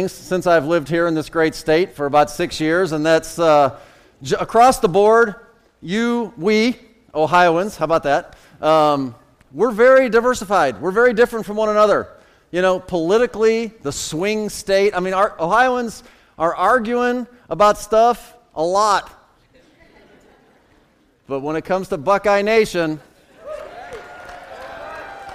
things since I've lived here in this great state for about six years, and that's uh, j- across the board, you, we, Ohioans, how about that? Um, we're very diversified. We're very different from one another. You know, politically, the swing state. I mean, our, Ohioans are arguing about stuff a lot. But when it comes to Buckeye Nation,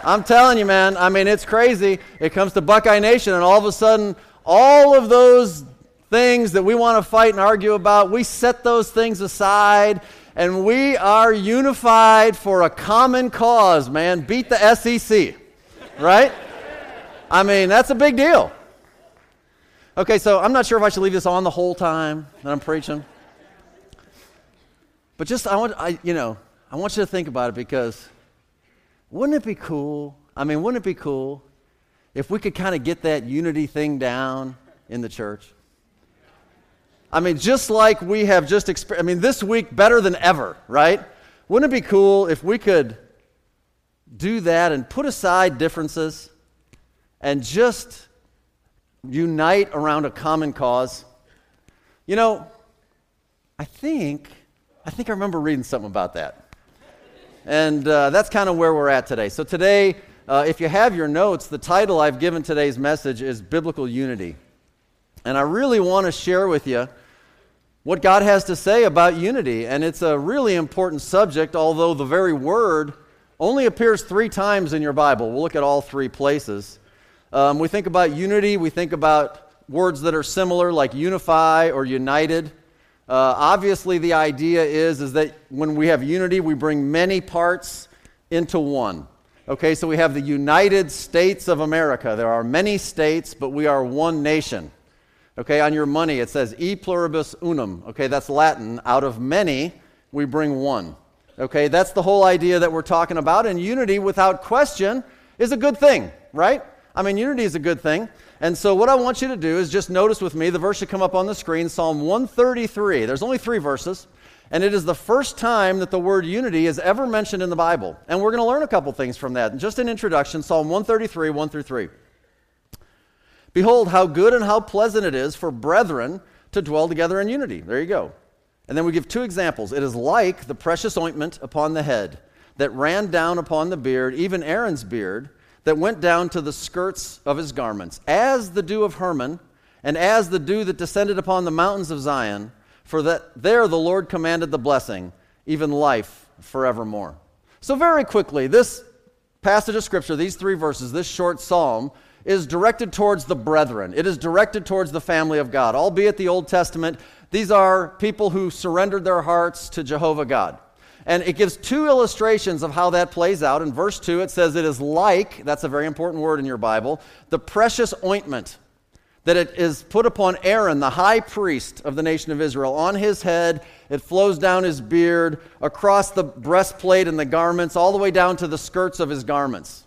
I'm telling you, man, I mean, it's crazy. It comes to Buckeye Nation, and all of a sudden, all of those things that we want to fight and argue about, we set those things aside and we are unified for a common cause, man. Beat the SEC, right? I mean, that's a big deal. Okay, so I'm not sure if I should leave this on the whole time that I'm preaching. But just I want I you know, I want you to think about it because wouldn't it be cool? I mean, wouldn't it be cool if we could kind of get that unity thing down in the church? I mean, just like we have just experienced, I mean, this week better than ever, right? Wouldn't it be cool if we could do that and put aside differences and just unite around a common cause? You know, I think, I think I remember reading something about that. And uh, that's kind of where we're at today. So, today, uh, if you have your notes, the title I've given today's message is Biblical Unity. And I really want to share with you what God has to say about unity. And it's a really important subject, although the very word only appears three times in your Bible. We'll look at all three places. Um, we think about unity, we think about words that are similar, like unify or united. Uh, obviously, the idea is, is that when we have unity, we bring many parts into one. Okay, so we have the United States of America. There are many states, but we are one nation. Okay, on your money it says e pluribus unum. Okay, that's Latin. Out of many, we bring one. Okay, that's the whole idea that we're talking about. And unity, without question, is a good thing, right? I mean, unity is a good thing. And so, what I want you to do is just notice with me the verse should come up on the screen Psalm 133. There's only three verses. And it is the first time that the word unity is ever mentioned in the Bible. And we're going to learn a couple things from that. Just an introduction Psalm 133, 1 through 3. Behold, how good and how pleasant it is for brethren to dwell together in unity. There you go. And then we give two examples. It is like the precious ointment upon the head that ran down upon the beard, even Aaron's beard, that went down to the skirts of his garments, as the dew of Hermon, and as the dew that descended upon the mountains of Zion, for that there the Lord commanded the blessing, even life forevermore. So, very quickly, this passage of Scripture, these three verses, this short psalm, is directed towards the brethren. It is directed towards the family of God. Albeit the Old Testament, these are people who surrendered their hearts to Jehovah God. And it gives two illustrations of how that plays out. In verse 2, it says, It is like, that's a very important word in your Bible, the precious ointment that it is put upon Aaron, the high priest of the nation of Israel. On his head, it flows down his beard, across the breastplate and the garments, all the way down to the skirts of his garments.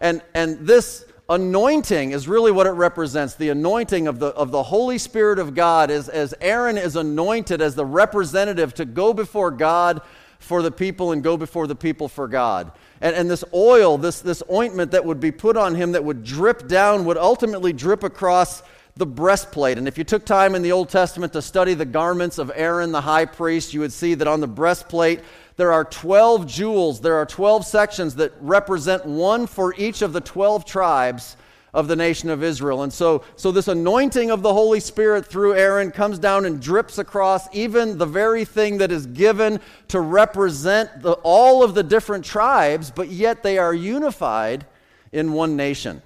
And, and this anointing is really what it represents the anointing of the, of the Holy Spirit of God, as, as Aaron is anointed as the representative to go before God for the people and go before the people for God. And, and this oil, this, this ointment that would be put on him that would drip down, would ultimately drip across the breastplate. And if you took time in the Old Testament to study the garments of Aaron the high priest, you would see that on the breastplate there are 12 jewels, there are 12 sections that represent one for each of the 12 tribes of the nation of Israel. And so, so this anointing of the Holy Spirit through Aaron comes down and drips across even the very thing that is given to represent the, all of the different tribes, but yet they are unified in one nation.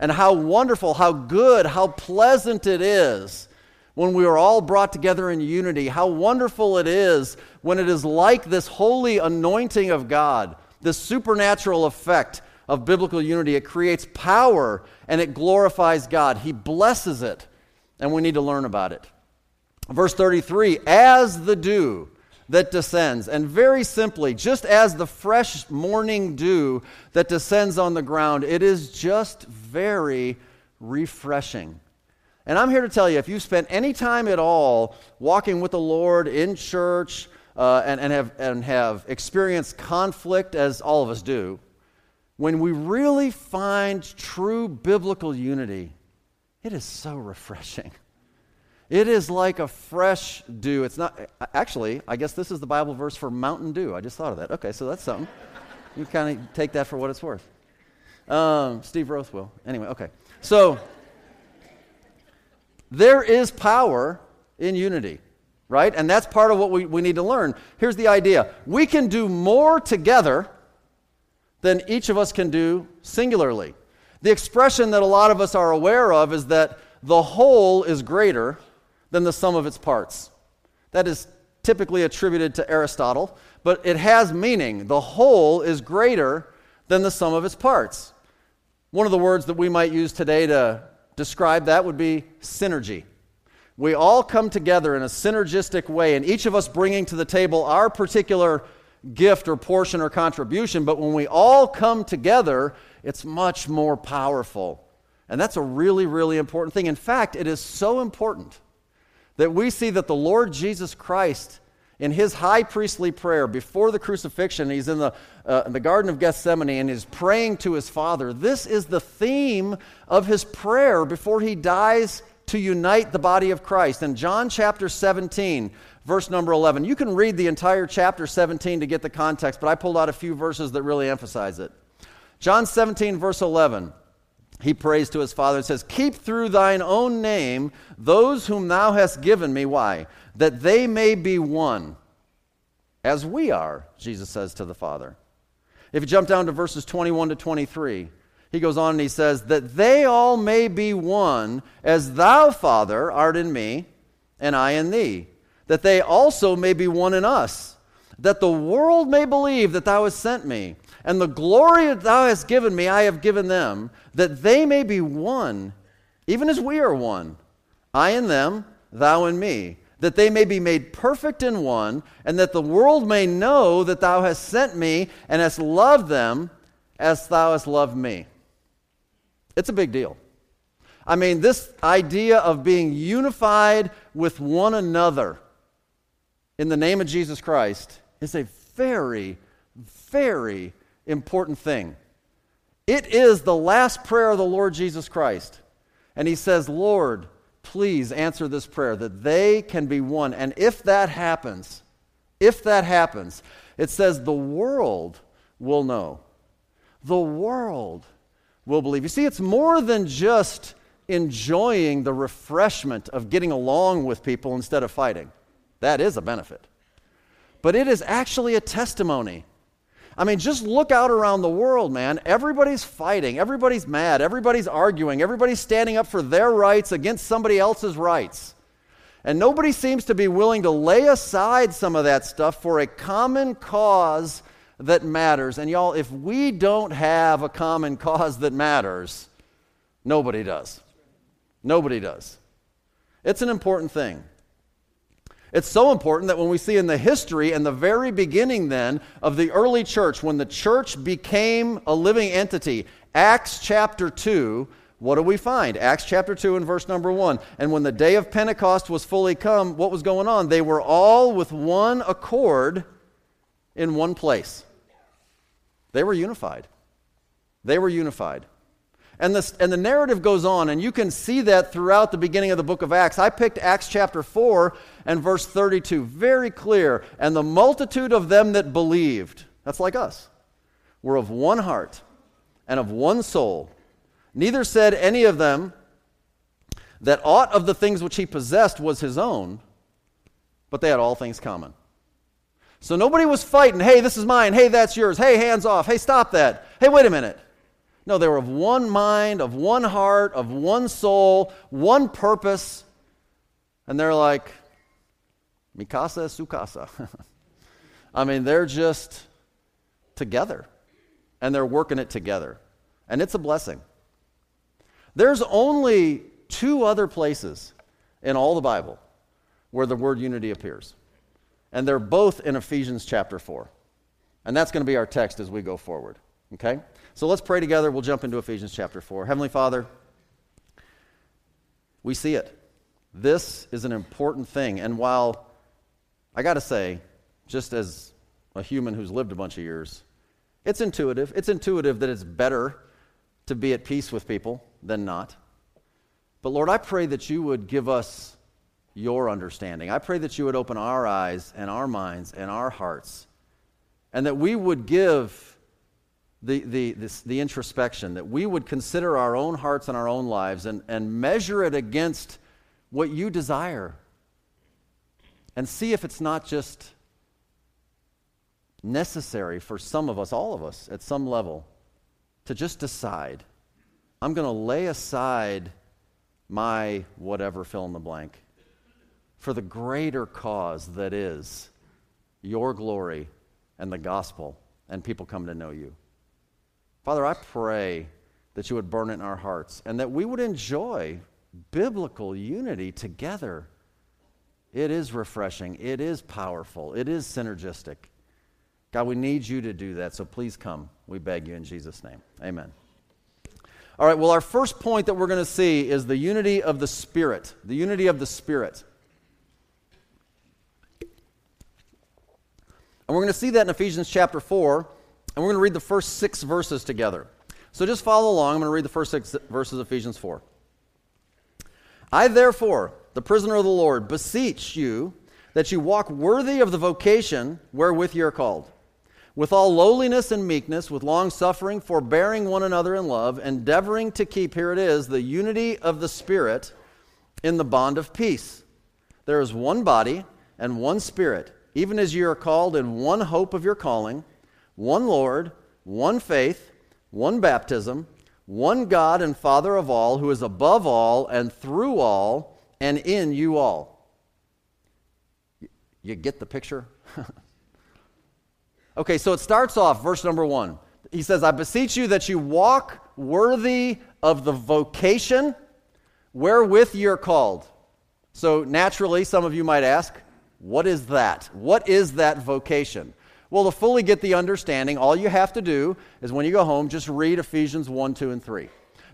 And how wonderful, how good, how pleasant it is when we are all brought together in unity. How wonderful it is when it is like this holy anointing of God, this supernatural effect of biblical unity. It creates power and it glorifies God. He blesses it, and we need to learn about it. Verse 33 As the dew that descends, and very simply, just as the fresh morning dew that descends on the ground, it is just very refreshing. And I'm here to tell you if you've spent any time at all walking with the Lord in church uh, and, and, have, and have experienced conflict, as all of us do, when we really find true biblical unity, it is so refreshing. It is like a fresh dew. It's not, actually, I guess this is the Bible verse for Mountain Dew. I just thought of that. Okay, so that's something. you kind of take that for what it's worth. Um, Steve Roth will. Anyway, okay. So, there is power in unity, right? And that's part of what we, we need to learn. Here's the idea we can do more together than each of us can do singularly. The expression that a lot of us are aware of is that the whole is greater than the sum of its parts. That is typically attributed to Aristotle, but it has meaning. The whole is greater than the sum of its parts. One of the words that we might use today to describe that would be synergy. We all come together in a synergistic way, and each of us bringing to the table our particular gift or portion or contribution, but when we all come together, it's much more powerful. And that's a really, really important thing. In fact, it is so important that we see that the Lord Jesus Christ, in his high priestly prayer before the crucifixion, he's in the, uh, in the Garden of Gethsemane and is praying to his Father. This is the theme of his prayer before he dies to unite the body of Christ. In John chapter 17, verse number 11, you can read the entire chapter 17 to get the context, but I pulled out a few verses that really emphasize it. John 17, verse 11 he prays to his father and says, Keep through thine own name those whom thou hast given me. Why? That they may be one, as we are, Jesus says to the Father. If you jump down to verses 21 to 23, he goes on and he says, That they all may be one, as thou, Father, art in me, and I in thee, that they also may be one in us, that the world may believe that thou hast sent me. And the glory that thou hast given me, I have given them, that they may be one, even as we are one. I and them, thou and me, that they may be made perfect in one, and that the world may know that thou hast sent me and hast loved them as thou hast loved me. It's a big deal. I mean, this idea of being unified with one another in the name of Jesus Christ is a very, very important thing. It is the last prayer of the Lord Jesus Christ. And he says, Lord, please answer this prayer that they can be one. And if that happens, if that happens, it says the world will know. The world will believe. You see, it's more than just enjoying the refreshment of getting along with people instead of fighting. That is a benefit. But it is actually a testimony I mean, just look out around the world, man. Everybody's fighting, everybody's mad, everybody's arguing, everybody's standing up for their rights against somebody else's rights. And nobody seems to be willing to lay aside some of that stuff for a common cause that matters. And y'all, if we don't have a common cause that matters, nobody does. Nobody does. It's an important thing. It's so important that when we see in the history and the very beginning then of the early church, when the church became a living entity, Acts chapter 2, what do we find? Acts chapter 2 and verse number 1. And when the day of Pentecost was fully come, what was going on? They were all with one accord in one place. They were unified. They were unified. And, this, and the narrative goes on, and you can see that throughout the beginning of the book of Acts. I picked Acts chapter 4 and verse 32, very clear. And the multitude of them that believed, that's like us, were of one heart and of one soul. Neither said any of them that aught of the things which he possessed was his own, but they had all things common. So nobody was fighting, hey, this is mine, hey, that's yours, hey, hands off, hey, stop that, hey, wait a minute. No, they were of one mind, of one heart, of one soul, one purpose. And they're like, Mikasa Sukasa. I mean, they're just together. And they're working it together. And it's a blessing. There's only two other places in all the Bible where the word unity appears. And they're both in Ephesians chapter 4. And that's going to be our text as we go forward. Okay? So let's pray together. We'll jump into Ephesians chapter 4. Heavenly Father, we see it. This is an important thing. And while I got to say, just as a human who's lived a bunch of years, it's intuitive. It's intuitive that it's better to be at peace with people than not. But Lord, I pray that you would give us your understanding. I pray that you would open our eyes and our minds and our hearts, and that we would give the, the, this, the introspection, that we would consider our own hearts and our own lives and, and measure it against what you desire and see if it's not just necessary for some of us, all of us, at some level, to just decide I'm going to lay aside my whatever fill in the blank for the greater cause that is your glory and the gospel and people come to know you. Father, I pray that you would burn it in our hearts and that we would enjoy biblical unity together. It is refreshing, it is powerful, it is synergistic. God, we need you to do that, so please come. We beg you in Jesus' name. Amen. All right, well, our first point that we're going to see is the unity of the Spirit. The unity of the Spirit. And we're going to see that in Ephesians chapter 4, and we're going to read the first six verses together. So just follow along. I'm going to read the first six verses of Ephesians 4. I, therefore, the prisoner of the Lord, beseech you that you walk worthy of the vocation wherewith you are called with all lowliness and meekness, with long suffering, forbearing one another in love, endeavoring to keep, here it is, the unity of the Spirit in the bond of peace. There is one body and one Spirit, even as you are called in one hope of your calling, one Lord, one faith, one baptism, one God and Father of all, who is above all and through all and in you all. You get the picture? Okay, so it starts off, verse number one. He says, I beseech you that you walk worthy of the vocation wherewith you're called. So naturally, some of you might ask, what is that? What is that vocation? Well, to fully get the understanding, all you have to do is when you go home, just read Ephesians 1, 2, and 3.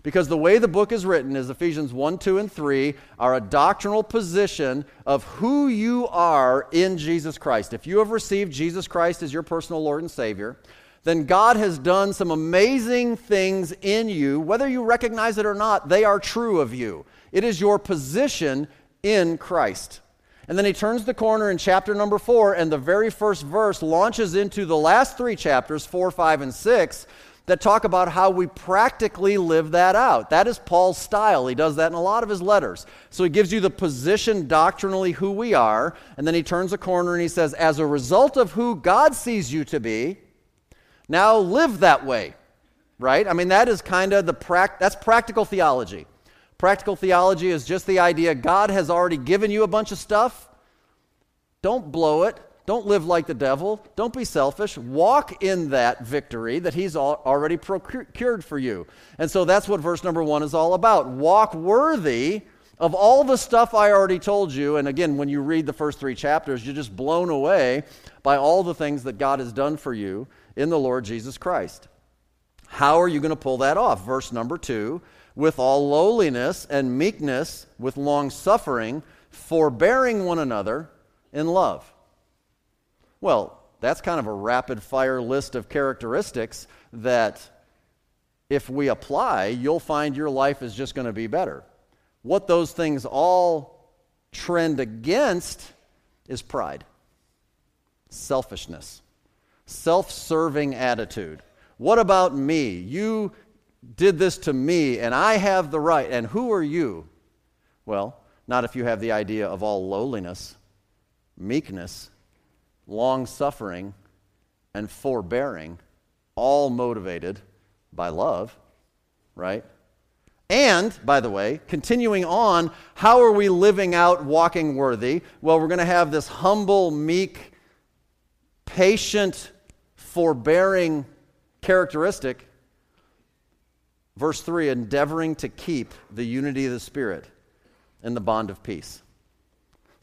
Because the way the book is written is Ephesians 1, 2, and 3 are a doctrinal position of who you are in Jesus Christ. If you have received Jesus Christ as your personal Lord and Savior, then God has done some amazing things in you. Whether you recognize it or not, they are true of you. It is your position in Christ. And then he turns the corner in chapter number four, and the very first verse launches into the last three chapters, four, five, and six, that talk about how we practically live that out. That is Paul's style. He does that in a lot of his letters. So he gives you the position doctrinally who we are, and then he turns a corner and he says, as a result of who God sees you to be, now live that way. Right? I mean, that is kind of the prac- that's practical theology. Practical theology is just the idea God has already given you a bunch of stuff. Don't blow it. Don't live like the devil. Don't be selfish. Walk in that victory that he's already procured for you. And so that's what verse number one is all about. Walk worthy of all the stuff I already told you. And again, when you read the first three chapters, you're just blown away by all the things that God has done for you in the Lord Jesus Christ. How are you going to pull that off? Verse number two with all lowliness and meekness, with long suffering, forbearing one another in love. Well, that's kind of a rapid fire list of characteristics that if we apply, you'll find your life is just going to be better. What those things all trend against is pride, selfishness, self serving attitude. What about me? You did this to me, and I have the right. And who are you? Well, not if you have the idea of all lowliness, meekness, long suffering, and forbearing, all motivated by love, right? And, by the way, continuing on, how are we living out walking worthy? Well, we're going to have this humble, meek, patient, forbearing characteristic. Verse 3 endeavoring to keep the unity of the Spirit in the bond of peace.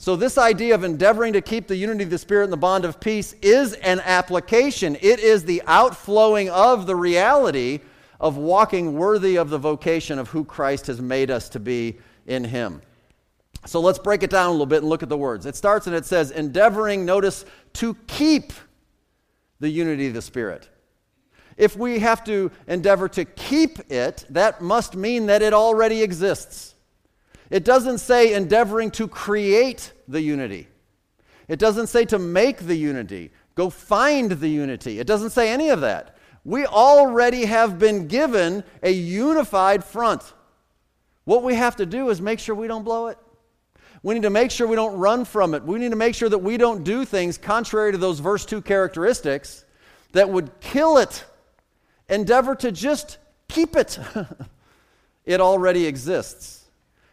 So, this idea of endeavoring to keep the unity of the Spirit and the bond of peace is an application. It is the outflowing of the reality of walking worthy of the vocation of who Christ has made us to be in Him. So, let's break it down a little bit and look at the words. It starts and it says, endeavoring, notice, to keep the unity of the Spirit. If we have to endeavor to keep it, that must mean that it already exists. It doesn't say endeavoring to create the unity. It doesn't say to make the unity, go find the unity. It doesn't say any of that. We already have been given a unified front. What we have to do is make sure we don't blow it. We need to make sure we don't run from it. We need to make sure that we don't do things contrary to those verse 2 characteristics that would kill it. Endeavor to just keep it. it already exists.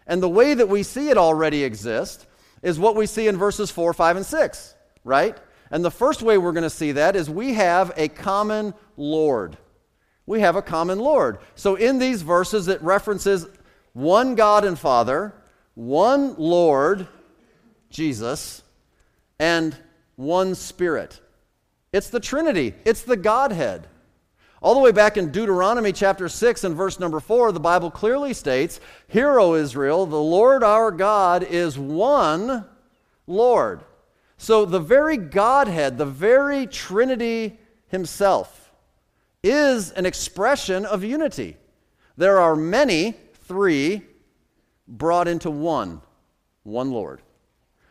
And the way that we see it already exist is what we see in verses 4, 5, and 6, right? And the first way we're going to see that is we have a common Lord. We have a common Lord. So in these verses, it references one God and Father, one Lord, Jesus, and one Spirit. It's the Trinity, it's the Godhead. All the way back in Deuteronomy chapter 6 and verse number 4, the Bible clearly states, Hear, O Israel, the Lord our God is one Lord. So the very Godhead, the very Trinity Himself, is an expression of unity. There are many, three, brought into one, one Lord.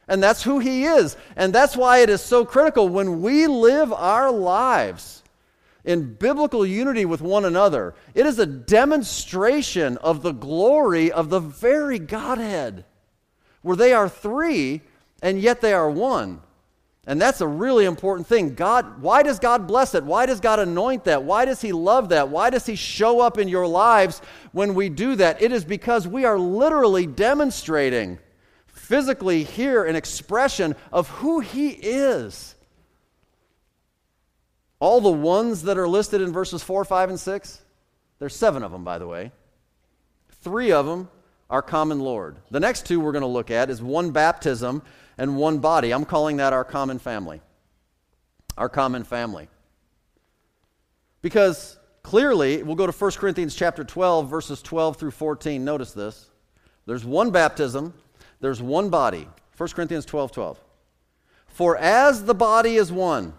And that's who He is. And that's why it is so critical when we live our lives in biblical unity with one another. It is a demonstration of the glory of the very Godhead, where they are three and yet they are one. And that's a really important thing. God, why does God bless it? Why does God anoint that? Why does He love that? Why does He show up in your lives when we do that? It is because we are literally demonstrating physically here an expression of who He is. All the ones that are listed in verses 4, 5, and 6, there's seven of them, by the way. Three of them are common Lord. The next two we're going to look at is one baptism and one body. I'm calling that our common family. Our common family. Because clearly, we'll go to 1 Corinthians chapter 12, verses 12 through 14. Notice this. There's one baptism, there's one body. 1 Corinthians 12, 12. For as the body is one,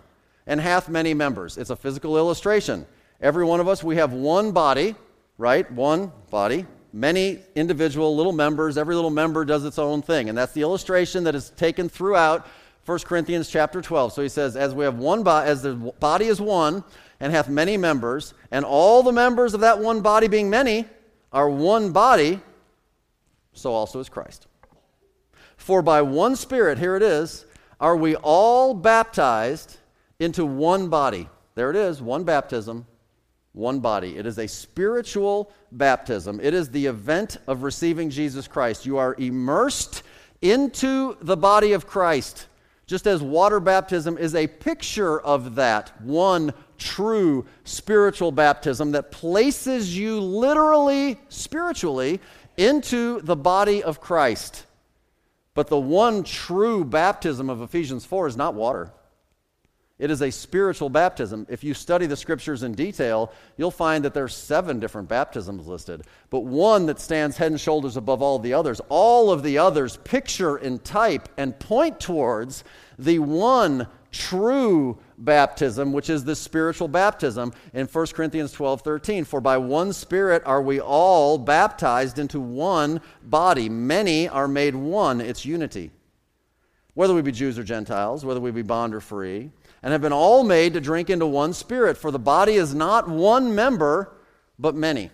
and hath many members. It's a physical illustration. Every one of us, we have one body, right? One body, many individual little members. Every little member does its own thing. And that's the illustration that is taken throughout 1 Corinthians chapter 12. So he says, as we have one body, as the body is one and hath many members, and all the members of that one body being many are one body, so also is Christ. For by one Spirit, here it is, are we all baptized into one body. There it is, one baptism, one body. It is a spiritual baptism. It is the event of receiving Jesus Christ. You are immersed into the body of Christ, just as water baptism is a picture of that one true spiritual baptism that places you literally, spiritually, into the body of Christ. But the one true baptism of Ephesians 4 is not water. It is a spiritual baptism. If you study the scriptures in detail, you'll find that there's seven different baptisms listed, but one that stands head and shoulders above all the others. All of the others picture and type and point towards the one true baptism, which is the spiritual baptism in 1 Corinthians 12 13. For by one Spirit are we all baptized into one body. Many are made one. It's unity. Whether we be Jews or Gentiles, whether we be bond or free, and have been all made to drink into one spirit. For the body is not one member, but many.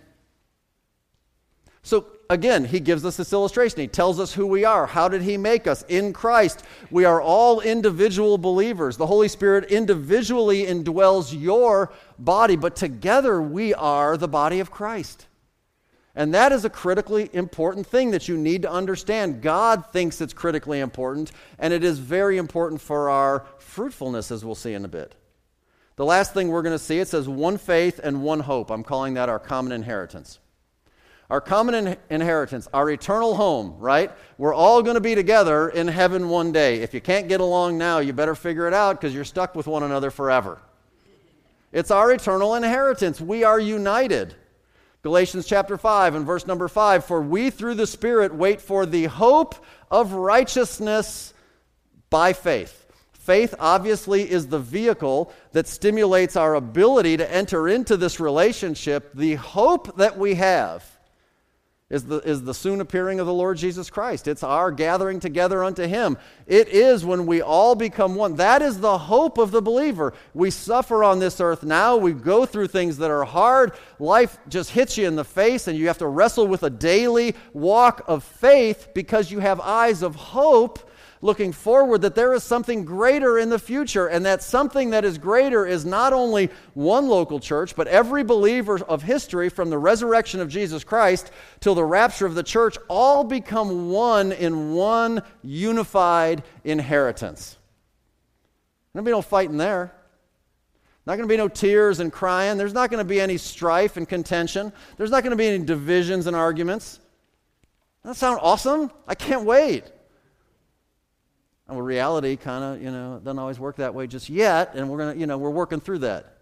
So again, he gives us this illustration. He tells us who we are. How did he make us? In Christ, we are all individual believers. The Holy Spirit individually indwells your body, but together we are the body of Christ. And that is a critically important thing that you need to understand. God thinks it's critically important, and it is very important for our fruitfulness, as we'll see in a bit. The last thing we're going to see, it says one faith and one hope. I'm calling that our common inheritance. Our common in- inheritance, our eternal home, right? We're all going to be together in heaven one day. If you can't get along now, you better figure it out because you're stuck with one another forever. It's our eternal inheritance. We are united. Galatians chapter 5 and verse number 5 For we through the Spirit wait for the hope of righteousness by faith. Faith obviously is the vehicle that stimulates our ability to enter into this relationship. The hope that we have is the, is the soon appearing of the Lord Jesus Christ. It's our gathering together unto Him. It is when we all become one. That is the hope of the believer. We suffer on this earth now. We go through things that are hard. Life just hits you in the face, and you have to wrestle with a daily walk of faith because you have eyes of hope looking forward that there is something greater in the future, and that something that is greater is not only one local church, but every believer of history from the resurrection of Jesus Christ till the rapture of the church all become one in one unified inheritance. There'll be no fighting there. Not going to be no tears and crying. There's not going to be any strife and contention. There's not going to be any divisions and arguments. That sound awesome? I can't wait. And reality kind of, you know, doesn't always work that way just yet, and we're going to, you know, we're working through that.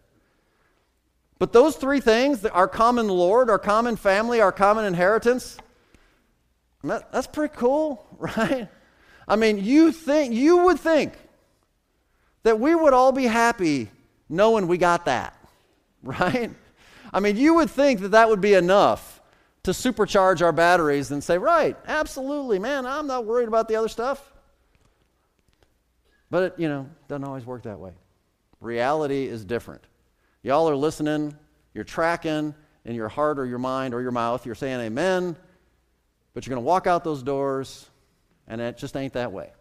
But those three things, our common Lord, our common family, our common inheritance, that, that's pretty cool, right? I mean, you think you would think that we would all be happy knowing we got that, right? I mean, you would think that that would be enough to supercharge our batteries and say, right, absolutely, man, I'm not worried about the other stuff. But it, you know, doesn't always work that way. Reality is different. Y'all are listening, you're tracking in your heart or your mind or your mouth, you're saying amen, but you're going to walk out those doors, and it just ain't that way.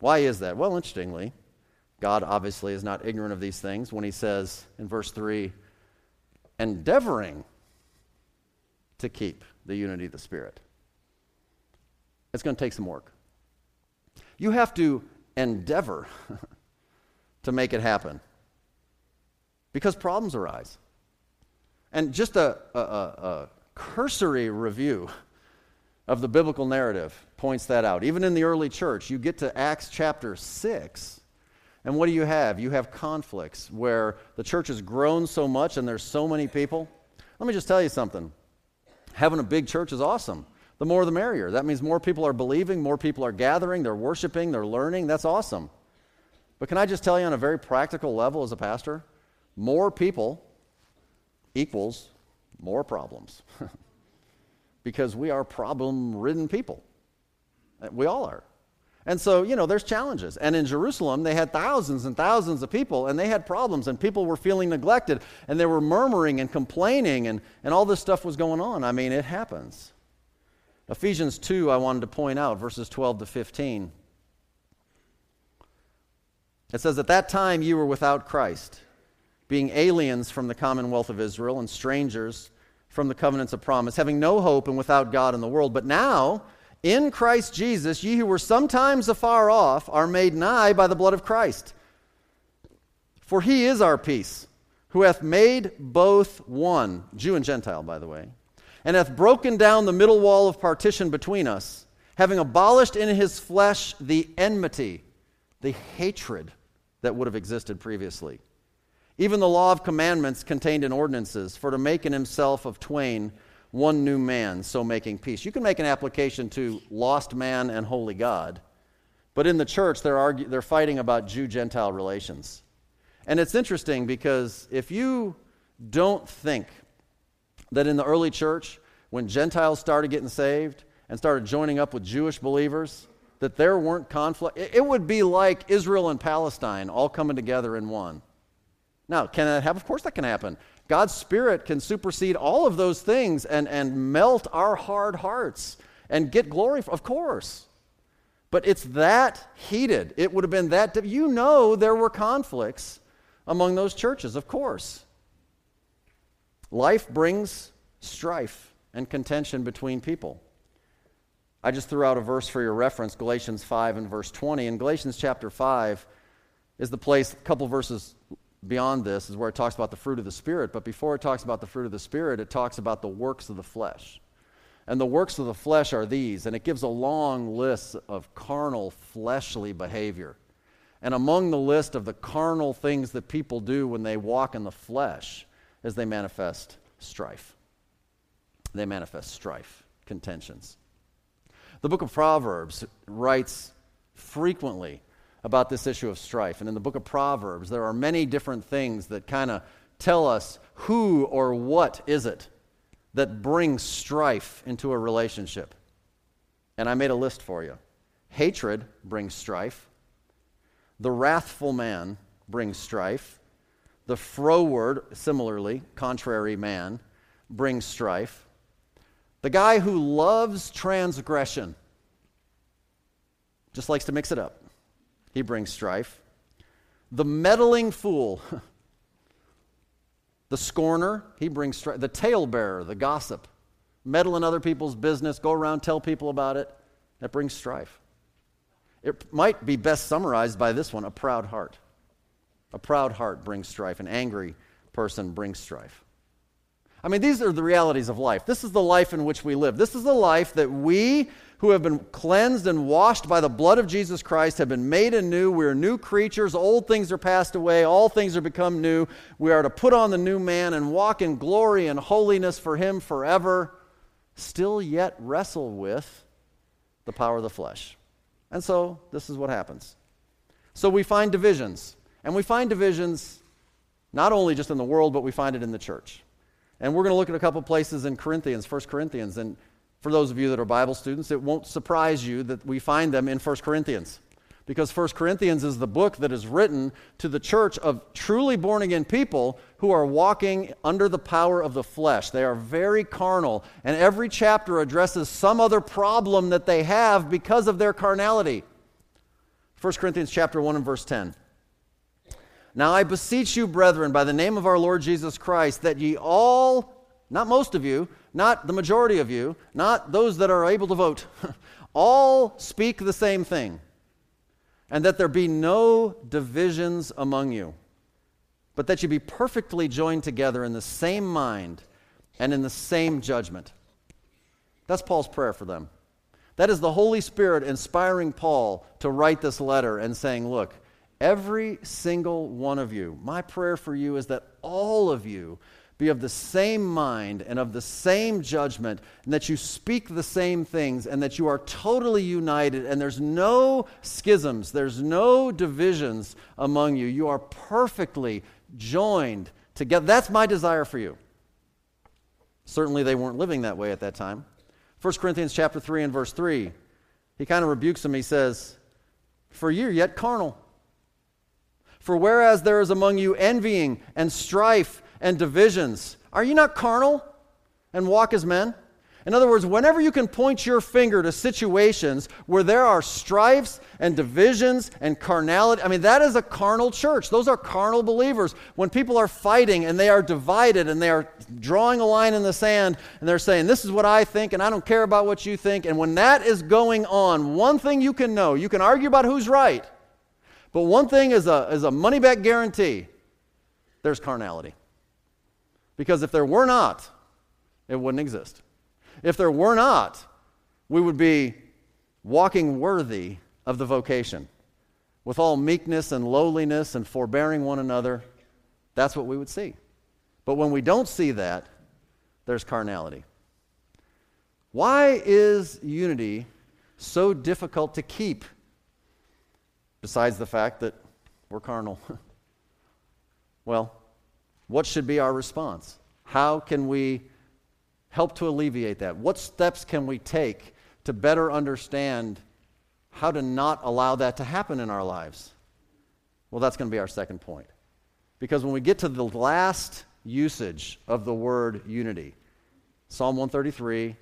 Why is that? Well, interestingly, God obviously is not ignorant of these things when he says in verse 3 endeavoring to keep the unity of the Spirit. It's going to take some work. You have to endeavor to make it happen because problems arise. And just a, a, a, cursory review of the biblical narrative points that out. Even in the early church, you get to Acts chapter 6, and what do you have? You have conflicts where the church has grown so much and there's so many people. Let me just tell you something. Having a big church is awesome the more the merrier. That means more people are believing, more people are gathering, they're worshiping, they're learning. That's awesome. But can I just tell you on a very practical level as a pastor? More people equals more problems. because we are problem ridden people. Uh, we all are. And so, you know, there's challenges. And in Jerusalem, they had thousands and thousands of people, and they had problems, and people were feeling neglected, and they were murmuring and complaining, and, and all this stuff was going on. I mean, it happens. Ephesians 2, I wanted to point out, verses 12 to 15. It says, At that time you were without Christ, being aliens from the commonwealth of Israel and strangers from the covenants of promise, having no hope and without God in the world. But now, in Christ Jesus, ye who were sometimes afar off are made nigh by the blood of Christ. For he is our peace, who hath made both one, Jew and Gentile, by the way and hath broken down the middle wall of partition between us, having abolished in his flesh the enmity, the hatred that would have existed previously. Even the law of commandments contained in ordinances, for to make in himself of twain one new man, so making peace. You can make an application to lost man and holy God, but in the church, they're, argue, they're fighting about Jew Gentile relations. And it's interesting because if you don't think that in the early church, when Gentiles started getting saved and started joining up with Jewish believers, that there weren't conflict. It would be like Israel and Palestine all coming together in one. Now, can that happen? Of course, that can happen. God's Spirit can supersede all of those things and, and melt our hard hearts and get glory. Of course. But it's that heated. It would have been that. You know, there were conflicts among those churches, of course. Life brings strife and contention between people. I just threw out a verse for your reference, Galatians 5 and verse 20. In Galatians chapter 5 is the place, a couple verses beyond this, is where it talks about the fruit of the Spirit. But before it talks about the fruit of the Spirit, it talks about the works of the flesh. And the works of the flesh are these, and it gives a long list of carnal, fleshly behavior. And among the list of the carnal things that people do when they walk in the flesh as they manifest strife. They manifest strife, contentions. The book of Proverbs writes frequently about this issue of strife. And in the book of Proverbs, there are many different things that kind of tell us who or what is it that brings strife into a relationship. And I made a list for you. Hatred brings strife. The wrathful man brings strife. The froward, similarly, contrary man, brings strife. The guy who loves transgression just likes to mix it up. He brings strife. The meddling fool, the scorner, he brings strife. The talebearer, the gossip, meddle in other people's business, go around, tell people about it, that brings strife. It might be best summarized by this one a proud heart. A proud heart brings strife. An angry person brings strife. I mean, these are the realities of life. This is the life in which we live. This is the life that we who have been cleansed and washed by the blood of Jesus Christ have been made anew. We are new creatures. Old things are passed away. All things are become new. We are to put on the new man and walk in glory and holiness for him forever. Still yet wrestle with the power of the flesh. And so this is what happens. So we find divisions. And we find divisions not only just in the world, but we find it in the church. And we're going to look at a couple places in Corinthians, 1 Corinthians. And for those of you that are Bible students, it won't surprise you that we find them in 1 Corinthians. Because 1 Corinthians is the book that is written to the church of truly born again people who are walking under the power of the flesh. They are very carnal, and every chapter addresses some other problem that they have because of their carnality. 1 Corinthians chapter 1 and verse 10. Now I beseech you, brethren, by the name of our Lord Jesus Christ, that ye all, not most of you, not the majority of you, not those that are able to vote, all speak the same thing, and that there be no divisions among you, but that you be perfectly joined together in the same mind and in the same judgment. That's Paul's prayer for them. That is the Holy Spirit inspiring Paul to write this letter and saying, Look, Every single one of you. My prayer for you is that all of you be of the same mind and of the same judgment, and that you speak the same things, and that you are totally united, and there's no schisms, there's no divisions among you. You are perfectly joined together. That's my desire for you. Certainly, they weren't living that way at that time. 1 Corinthians chapter 3 and verse 3, he kind of rebukes them. He says, For you're yet carnal. For whereas there is among you envying and strife and divisions, are you not carnal and walk as men? In other words, whenever you can point your finger to situations where there are strifes and divisions and carnality, I mean, that is a carnal church. Those are carnal believers. When people are fighting and they are divided and they are drawing a line in the sand and they're saying, This is what I think and I don't care about what you think. And when that is going on, one thing you can know you can argue about who's right. But one thing is a, is a money back guarantee there's carnality. Because if there were not, it wouldn't exist. If there were not, we would be walking worthy of the vocation with all meekness and lowliness and forbearing one another. That's what we would see. But when we don't see that, there's carnality. Why is unity so difficult to keep? Besides the fact that we're carnal. well, what should be our response? How can we help to alleviate that? What steps can we take to better understand how to not allow that to happen in our lives? Well, that's going to be our second point. Because when we get to the last usage of the word unity, Psalm 133,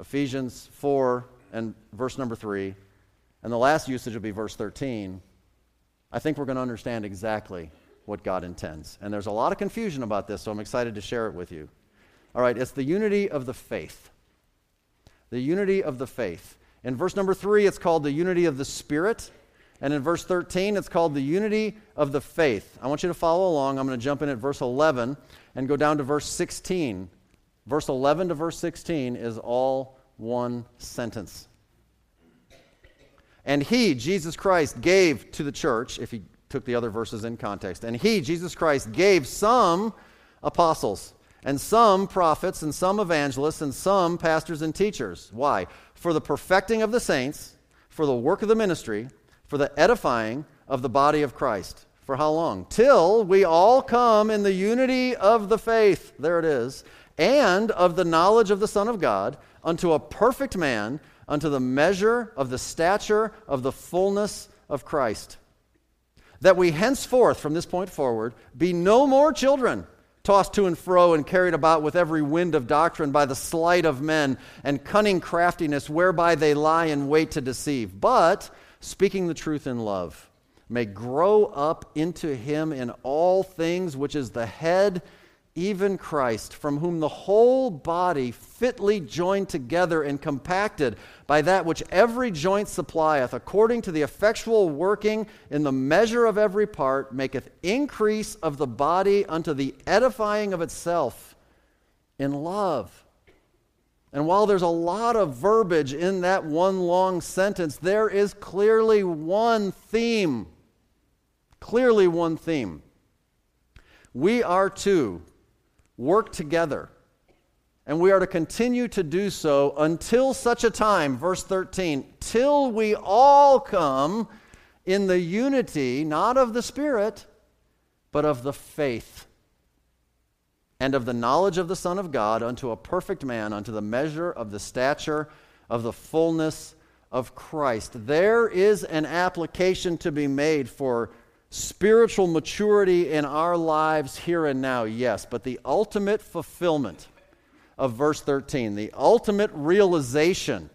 Ephesians 4, and verse number 3, and the last usage will be verse 13. I think we're going to understand exactly what God intends. And there's a lot of confusion about this, so I'm excited to share it with you. All right, it's the unity of the faith. The unity of the faith. In verse number 3, it's called the unity of the Spirit. And in verse 13, it's called the unity of the faith. I want you to follow along. I'm going to jump in at verse 11 and go down to verse 16. Verse 11 to verse 16 is all one sentence. And he, Jesus Christ, gave to the church, if he took the other verses in context, and he, Jesus Christ, gave some apostles, and some prophets, and some evangelists, and some pastors and teachers. Why? For the perfecting of the saints, for the work of the ministry, for the edifying of the body of Christ. For how long? Till we all come in the unity of the faith, there it is, and of the knowledge of the Son of God, unto a perfect man, unto the measure of the stature of the fullness of Christ. That we henceforth, from this point forward, be no more children, tossed to and fro and carried about with every wind of doctrine by the sleight of men and cunning craftiness whereby they lie in wait to deceive, but speaking the truth in love, may grow up into him in all things, which is the head even Christ, from whom the whole body, fitly joined together and compacted by that which every joint supplieth, according to the effectual working in the measure of every part, maketh increase of the body unto the edifying of itself in love. And while there's a lot of verbiage in that one long sentence, there is clearly one theme. Clearly, one theme. We are to work together. And we are to continue to do so until such a time, verse 13, till we all come in the unity, not of the Spirit, but of the faith and of the knowledge of the Son of God unto a perfect man, unto the measure of the stature of the fullness of Christ. There is an application to be made for spiritual maturity in our lives here and now, yes, but the ultimate fulfillment of verse 13, the ultimate realization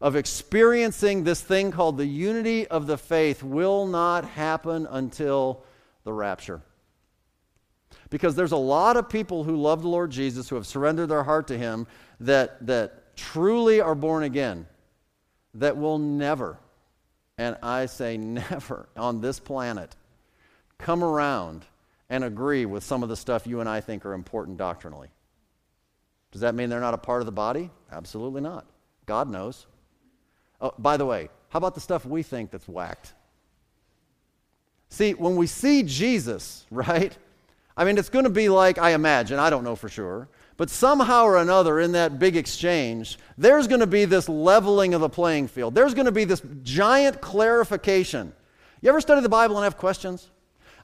of experiencing this thing called the unity of the faith will not happen until the rapture. Because there's a lot of people who love the Lord Jesus, who have surrendered their heart to Him, that, that truly are born again, that will never, and I say never, on this planet, come around and agree with some of the stuff you and I think are important doctrinally. Does that mean they're not a part of the body? Absolutely not. God knows. Oh, by the way, how about the stuff we think that's whacked? See, when we see Jesus, right? I mean, it's going to be like, I imagine, I don't know for sure, but somehow or another in that big exchange, there's going to be this leveling of the playing field. There's going to be this giant clarification. You ever study the Bible and have questions?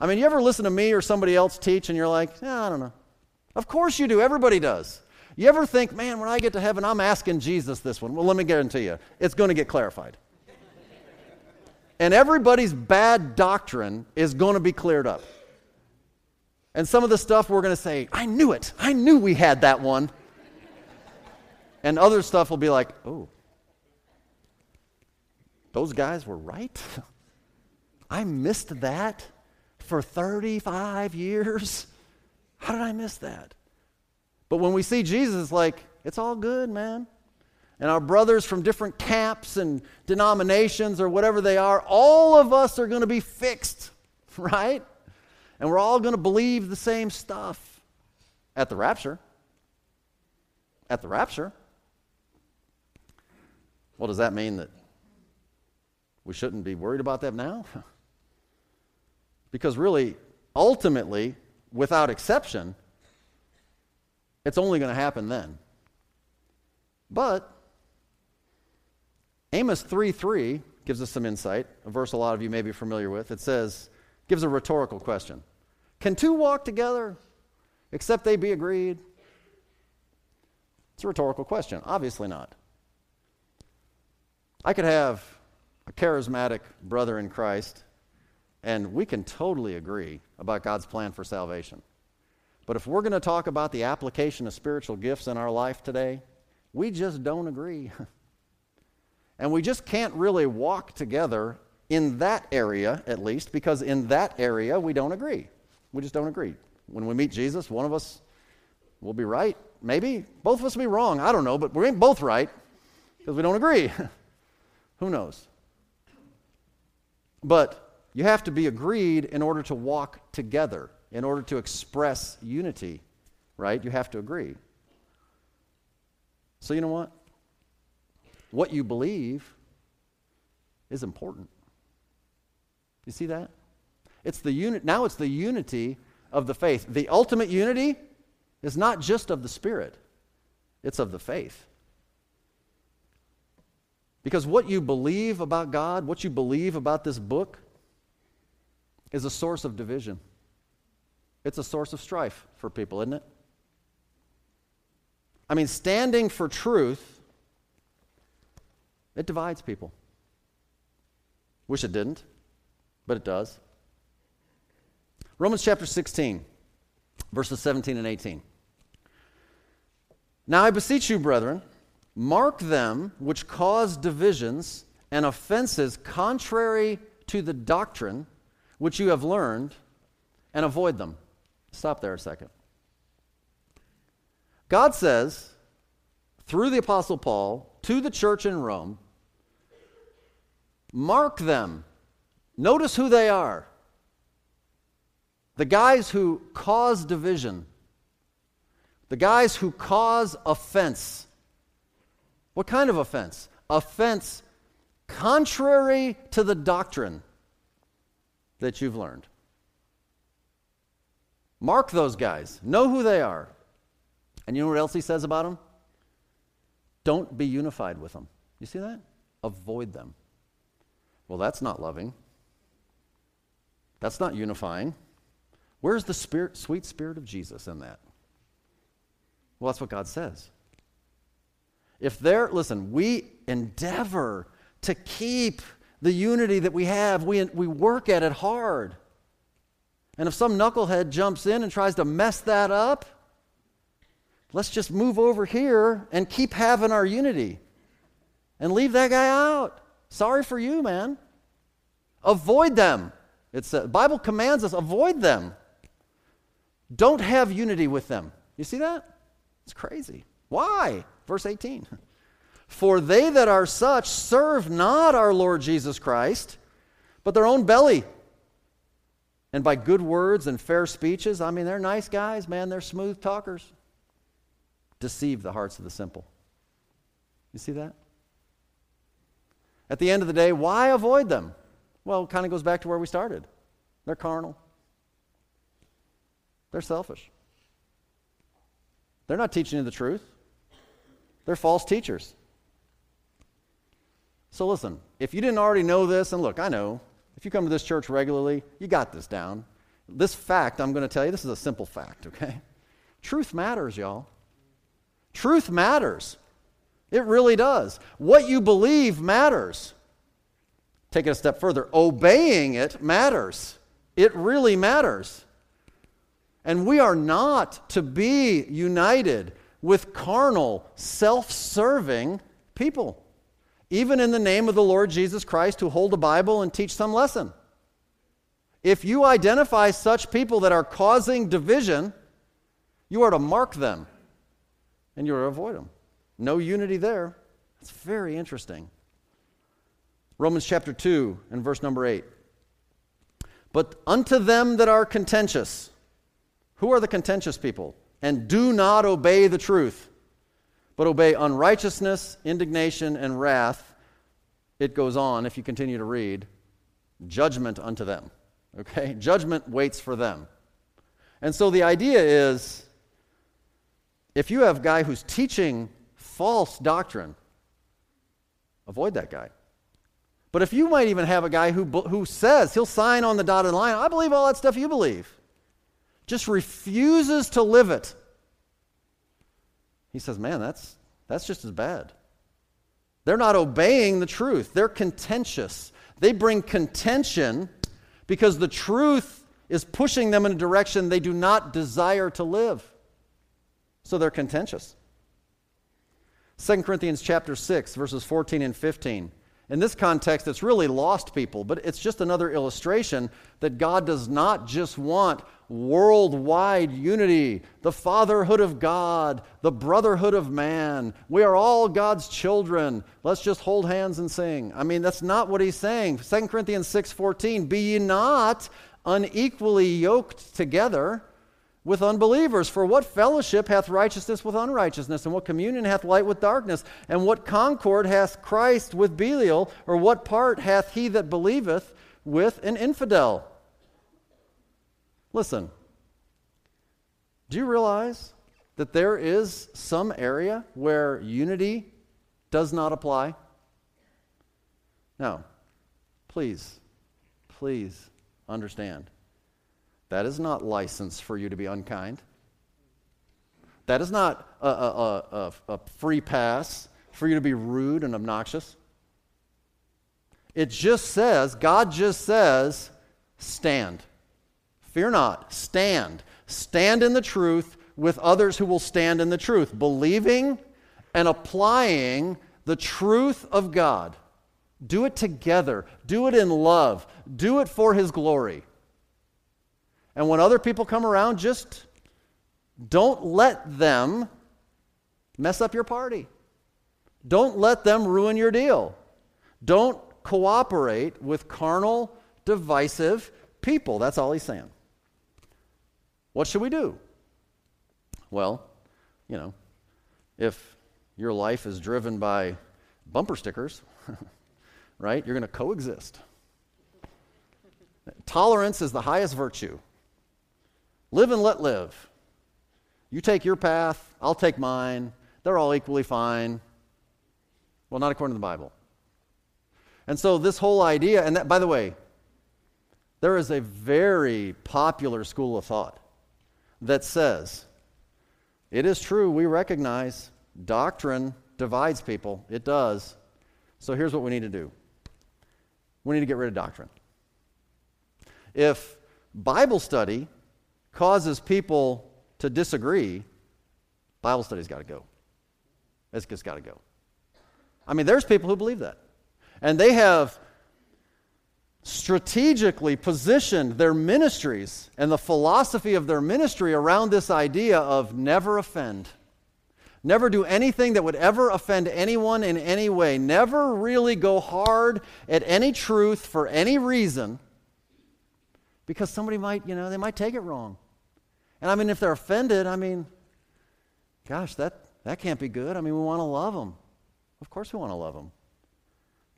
I mean, you ever listen to me or somebody else teach and you're like, yeah, I don't know. Of course you do. Everybody does. You ever think, man, when I get to heaven, I'm asking Jesus this one? Well, let me guarantee you, it's going to get clarified. and everybody's bad doctrine is going to be cleared up. And some of the stuff we're going to say, I knew it. I knew we had that one. and other stuff will be like, oh, those guys were right? I missed that? For 35 years? How did I miss that? But when we see Jesus, like, it's all good, man. And our brothers from different camps and denominations or whatever they are, all of us are going to be fixed, right? And we're all going to believe the same stuff at the rapture. At the rapture. Well, does that mean that we shouldn't be worried about that now? Because really, ultimately, without exception, it's only going to happen then. But Amos 3 3 gives us some insight, a verse a lot of you may be familiar with. It says, gives a rhetorical question Can two walk together except they be agreed? It's a rhetorical question. Obviously not. I could have a charismatic brother in Christ and we can totally agree about God's plan for salvation. But if we're going to talk about the application of spiritual gifts in our life today, we just don't agree. and we just can't really walk together in that area, at least, because in that area we don't agree. We just don't agree. When we meet Jesus, one of us will be right. Maybe. Both of us will be wrong. I don't know, but we ain't both right because we don't agree. Who knows? But you have to be agreed in order to walk together, in order to express unity, right? You have to agree. So, you know what? What you believe is important. You see that? It's the uni- now it's the unity of the faith. The ultimate unity is not just of the Spirit, it's of the faith. Because what you believe about God, what you believe about this book, is a source of division. It's a source of strife for people, isn't it? I mean, standing for truth, it divides people. Wish it didn't, but it does. Romans chapter 16, verses 17 and 18. Now I beseech you, brethren, mark them which cause divisions and offenses contrary to the doctrine which you have learned, and avoid them. Stop there a second. God says, through the Apostle Paul, to the church in Rome, mark them. Notice who they are. The guys who cause division, the guys who cause offense. What kind of offense? Offense contrary to the doctrine that you've learned. Mark those guys, know who they are. And you know what else he says about them? Don't be unified with them. You see that? Avoid them. Well, that's not loving. That's not unifying. Where's the spirit, sweet spirit of Jesus in that? Well, that's what God says. If there, listen, we endeavor to keep the unity that we have, we, we work at it hard. And if some knucklehead jumps in and tries to mess that up, let's just move over here and keep having our unity and leave that guy out. Sorry for you, man. Avoid them. It's the Bible commands us avoid them. Don't have unity with them. You see that? It's crazy. Why? Verse 18. For they that are such serve not our Lord Jesus Christ, but their own belly. And by good words and fair speeches, I mean, they're nice guys, man, they're smooth talkers. Deceive the hearts of the simple. You see that? At the end of the day, why avoid them? Well, it kind of goes back to where we started. They're carnal, they're selfish. They're not teaching you the truth, they're false teachers. So listen, if you didn't already know this, and look, I know, if you come to this church regularly, you got this down. This fact I'm going to tell you, this is a simple fact, okay? Truth matters, y'all. Truth matters. It really does. What you believe matters. Take it a step further. Obeying it matters. It really matters. And we are not to be united with carnal, self serving people even in the name of the Lord Jesus Christ, who hold the Bible and teach some lesson. If you identify such people that are causing division, you are to mark them and you are to avoid them. No unity there. It's very interesting. Romans chapter 2 and verse number 8. But unto them that are contentious, who are the contentious people? And do not obey the truth but obey unrighteousness, indignation, and wrath. It goes on, if you continue to read, judgment unto them. Okay? Judgment waits for them. And so the idea is if you have a guy who's teaching false doctrine, avoid that guy. But if you might even have a guy who, who says, he'll sign on the dotted line, I believe all that stuff you believe, just refuses to live it he says, man, that's, that's just as bad. They're not obeying the truth, they're contentious. They bring contention because the truth is pushing them in a direction they do not desire to live. So they're contentious. 2 Corinthians chapter 6 verses 14 and 15. In this context, it's really lost people, but it's just another illustration that God does not just want worldwide unity, the fatherhood of God, the brotherhood of man. We are all God's children. Let's just hold hands and sing. I mean, that's not what he's saying. 2 Corinthians 6:14, "Be ye not unequally yoked together with unbelievers. For what fellowship hath righteousness with unrighteousness? And what communion hath light with darkness? And what concord hath Christ with Belial? Or what part hath he that believeth with an infidel? Listen, do you realize that there is some area where unity does not apply? Now, please, please understand that is not license for you to be unkind. That is not a, a, a, a free pass for you to be rude and obnoxious. It just says, God just says, stand. Fear not, stand. Stand in the truth with others who will stand in the truth, believing and applying the truth of God. Do it together, do it in love, do it for His glory. And when other people come around, just don't let them mess up your party. Don't let them ruin your deal. Don't cooperate with carnal, divisive people. That's all he's saying. What should we do? Well, you know, if your life is driven by bumper stickers, right, you're going to coexist. Tolerance is the highest virtue. Live and let live. You take your path, I'll take mine. They're all equally fine. Well, not according to the Bible. And so, this whole idea, and that, by the way, there is a very popular school of thought that says it is true, we recognize doctrine divides people. It does. So, here's what we need to do we need to get rid of doctrine. If Bible study causes people to disagree, Bible study's got to go. It's just got to go. I mean, there's people who believe that. And they have strategically positioned their ministries and the philosophy of their ministry around this idea of never offend. Never do anything that would ever offend anyone in any way. Never really go hard at any truth for any reason because somebody might, you know, they might take it wrong. And I mean, if they're offended, I mean, gosh, that, that can't be good. I mean, we want to love them. Of course, we want to love them.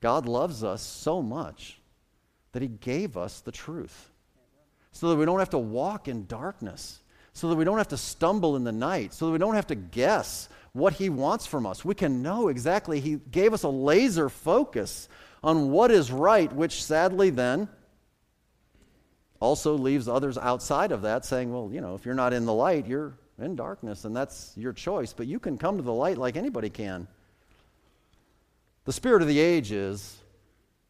God loves us so much that He gave us the truth so that we don't have to walk in darkness, so that we don't have to stumble in the night, so that we don't have to guess what He wants from us. We can know exactly. He gave us a laser focus on what is right, which sadly then also leaves others outside of that saying, well, you know, if you're not in the light, you're in darkness, and that's your choice. But you can come to the light like anybody can. The spirit of the age is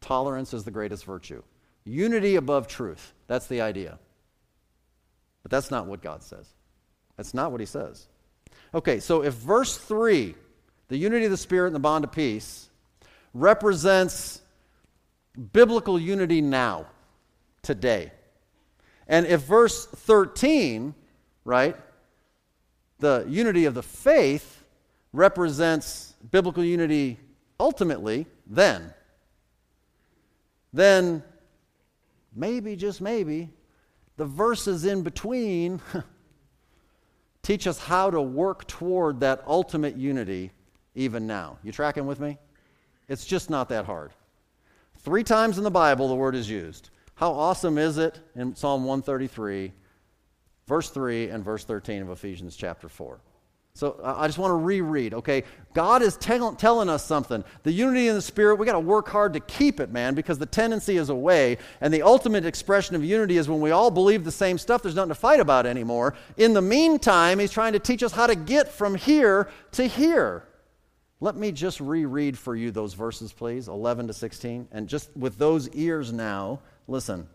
tolerance is the greatest virtue, unity above truth. That's the idea. But that's not what God says. That's not what he says. Okay, so if verse 3, the unity of the Spirit and the bond of peace, represents biblical unity now, today, and if verse 13, right, the unity of the faith represents biblical unity ultimately, then, then maybe, just maybe, the verses in between teach us how to work toward that ultimate unity even now. You tracking with me? It's just not that hard. Three times in the Bible, the word is used. How awesome is it in Psalm 133, verse 3 and verse 13 of Ephesians chapter 4? So I just want to reread, okay? God is tell, telling us something. The unity in the Spirit, we got to work hard to keep it, man, because the tendency is away. And the ultimate expression of unity is when we all believe the same stuff, there's nothing to fight about anymore. In the meantime, He's trying to teach us how to get from here to here. Let me just reread for you those verses, please, 11 to 16. And just with those ears now, Listen.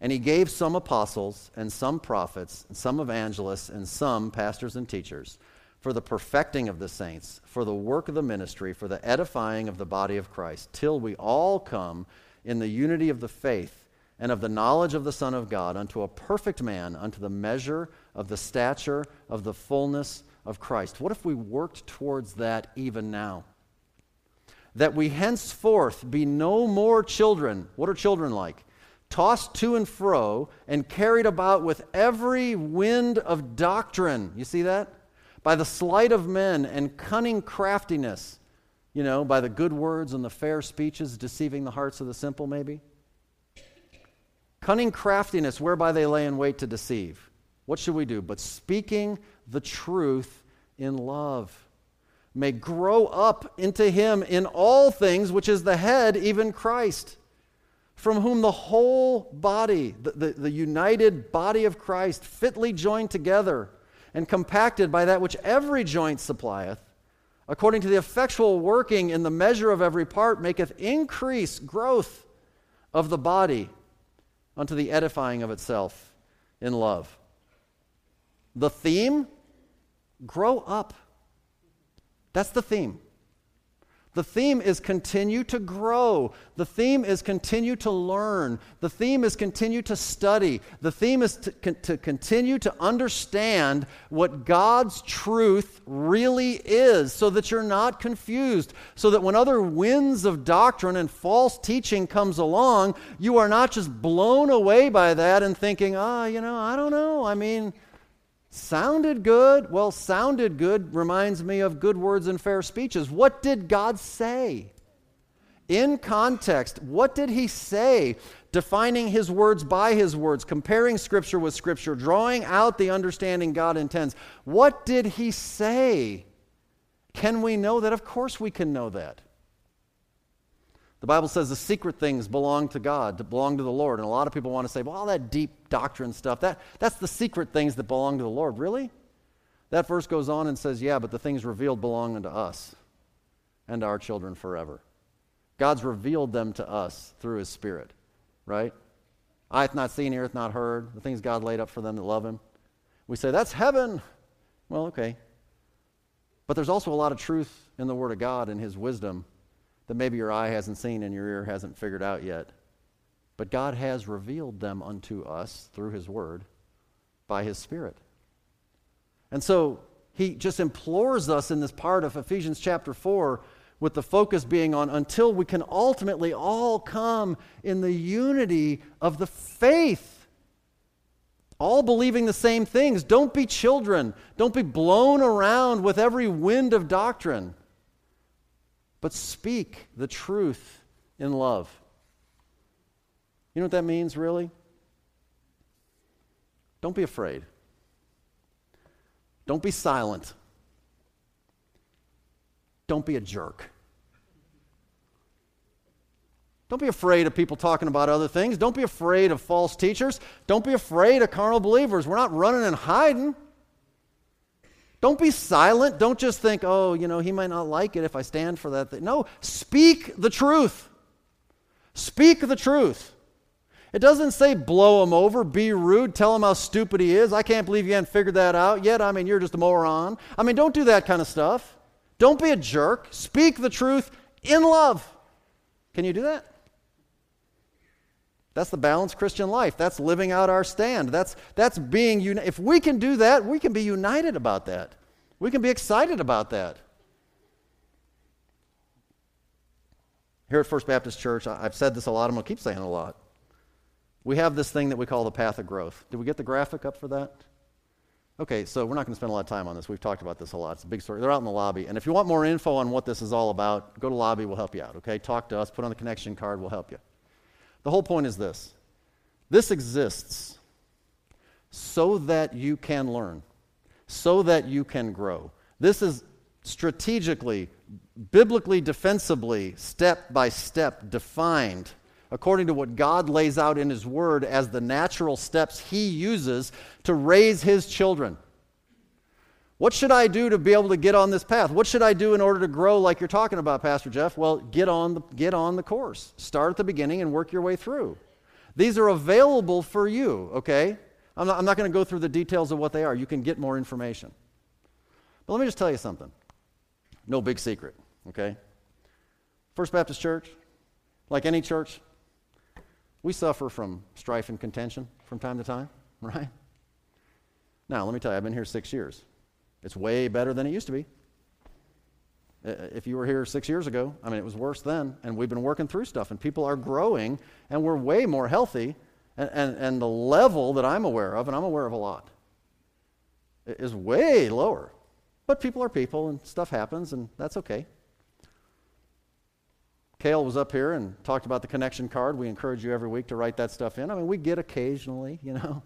And he gave some apostles, and some prophets, and some evangelists, and some pastors and teachers for the perfecting of the saints, for the work of the ministry, for the edifying of the body of Christ, till we all come in the unity of the faith and of the knowledge of the Son of God unto a perfect man, unto the measure of the stature of the fullness of Christ. What if we worked towards that even now? that we henceforth be no more children. What are children like? Tossed to and fro and carried about with every wind of doctrine. You see that? By the sleight of men and cunning craftiness. You know, by the good words and the fair speeches, deceiving the hearts of the simple, maybe. Cunning craftiness, whereby they lay in wait to deceive. What should we do? But speaking the truth in love may grow up into him in all things, which is the head, even Christ, from whom the whole body, the, the, the, united body of Christ, fitly joined together and compacted by that which every joint supplieth, according to the effectual working in the measure of every part, maketh increase, growth of the body unto the edifying of itself in love. The theme grow up. That's the theme. The theme is continue to grow. The theme is continue to learn. The theme is continue to study. The theme is to, to, continue to understand what God's truth really is so that you're not confused. So that when other winds of doctrine and false teaching comes along, you are not just blown away by that and thinking, ah, oh, you know, I don't know. I mean, Sounded good? Well, sounded good reminds me of good words and fair speeches. What did God say? In context, what did he say? Defining his words by his words, comparing scripture with scripture, drawing out the understanding God intends. What did he say? Can we know that? Of course we can know that. The Bible says the secret things belong to God, to belong to the Lord. And a lot of people want to say, well, all that deep doctrine stuff, that, that's the secret things that belong to the Lord. Really? That verse goes on and says, yeah, but the things revealed belong unto us and our children forever. God's revealed them to us through his Spirit, right? Eye hath not seen, ear hath not heard, the things God laid up for them that love him. We say, that's heaven. Well, okay. But there's also a lot of truth in the Word of God and his wisdom that maybe your eye hasn't seen and your ear hasn't figured out yet. But God has revealed them unto us through His Word by His Spirit. And so He just implores us in this part of Ephesians chapter 4 with the focus being on until we can ultimately all come in the unity of the faith. All believing the same things. Don't be children. Don't be blown around with every wind of doctrine but speak the truth in love. You know what that means, really? Don't be afraid. Don't be silent. Don't be a jerk. Don't be afraid of people talking about other things. Don't be afraid of false teachers. Don't be afraid of carnal believers. We're not running and hiding. Don't be silent. Don't just think, oh, you know, he might not like it if I stand for that thing. No, speak the truth. Speak the truth. It doesn't say blow him over, be rude, tell him how stupid he is. I can't believe you haven't figured that out yet. I mean, you're just a moron. I mean, don't do that kind of stuff. Don't be a jerk. Speak the truth in love. Can you do that? That's the balanced Christian life. That's living out our stand. That's, that's being, uni- if we can do that, we can be united about that. We can be excited about that. Here at First Baptist Church, I've said this a lot, I'm going to keep saying it a lot. We have this thing that we call the path of growth. Did we get the graphic up for that? Okay, so we're not going to spend a lot of time on this. We've talked about this a lot. It's a big story. They're out in the lobby. And if you want more info on what this is all about, go to lobby. We'll help you out, okay? Talk to us. Put on the connection card. We'll help you. The whole point is this this exists so that you can learn, so that you can grow. This is strategically, biblically, defensively, step by step defined according to what God lays out in His Word as the natural steps He uses to raise His children. What should I do to be able to get on this path? What should I do in order to grow like you're talking about, Pastor Jeff? Well, get on the, get on the course. Start at the beginning and work your way through. These are available for you, okay? I'm not, I'm not going to go through the details of what they are. You can get more information. But let me just tell you something. No big secret, okay? First Baptist Church, like any church, we suffer from strife and contention from time to time, right? Now, let me tell you, I've been here six years. It's way better than it used to be. If you were here six years ago, I mean, it was worse then, and we've been working through stuff, and people are growing, and we're way more healthy, and, and, and the level that I'm aware of, and I'm aware of a lot, is way lower. But people are people, and stuff happens, and that's okay. Kale was up here and talked about the connection card. We encourage you every week to write that stuff in. I mean, we get occasionally, you know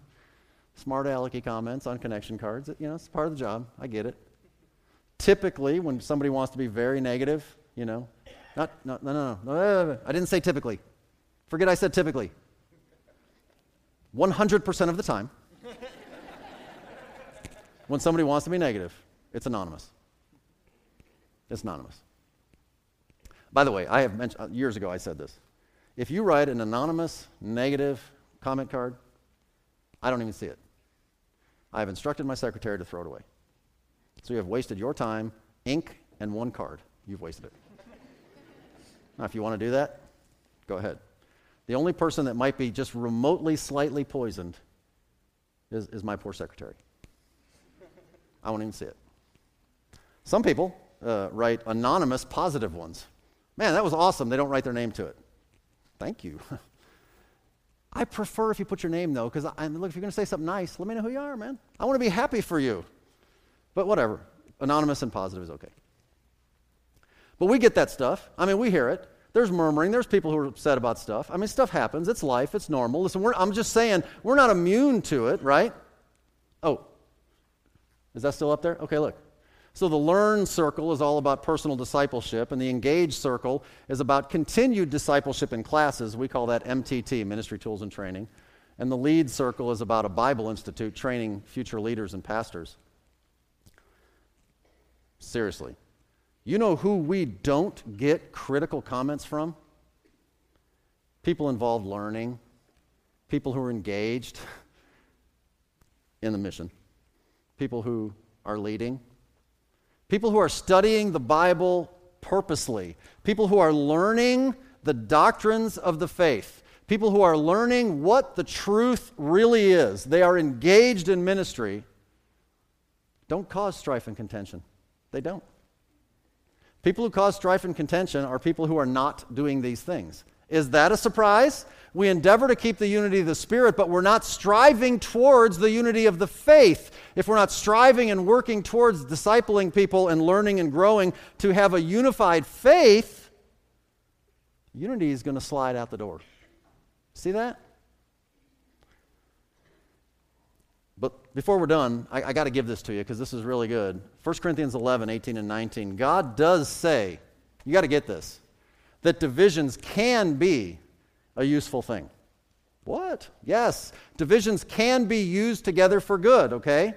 smart alecky comments on connection cards. You know, it's part of the job. I get it. Typically, when somebody wants to be very negative, you know, not, no, no, no, no, I didn't say typically. Forget I said typically. 100% of the time. when somebody wants to be negative, it's anonymous. It's anonymous. By the way, I have mentioned, uh, years ago I said this. If you write an anonymous negative comment card, I don't even see it. I have instructed my secretary to throw it away. So you have wasted your time, ink, and one card. You've wasted it. now, if you want to do that, go ahead. The only person that might be just remotely slightly poisoned is, is my poor secretary. I won't even see it. Some people uh, write anonymous positive ones. Man, that was awesome. They don't write their name to it. Thank you. I prefer if you put your name though, because I look, if you're going to say something nice, let me know who you are, man. I want to be happy for you. But whatever, anonymous and positive is okay. But we get that stuff. I mean, we hear it. There's murmuring. There's people who are upset about stuff. I mean, stuff happens. It's life. It's normal. Listen, I'm just saying we're not immune to it, right? Oh, is that still up there? Okay, look. So the Learn circle is all about personal discipleship, and the Engage circle is about continued discipleship in classes. We call that MTT, Ministry Tools and Training. And the Lead circle is about a Bible Institute training future leaders and pastors. Seriously. You know who we don't get critical comments from? People involved learning, people who are engaged in the mission, people who are leading people who are studying the Bible purposely, people who are learning the doctrines of the faith, people who are learning what the truth really is. They are engaged in ministry. Don't cause strife and contention. They don't. People who cause strife and contention are people who are not doing these things. Is that a surprise? We endeavor to keep the unity of the Spirit, but we're not striving towards the unity of the faith. If we're not striving and working towards discipling people and learning and growing to have a unified faith, unity is going to slide out the door. See that? But before we're done, I, I got to give this to you because this is really good. 1 Corinthians 11, 18, and 19. God does say, you got to get this, that divisions can be a useful thing. What? Yes, divisions can be used together for good, okay?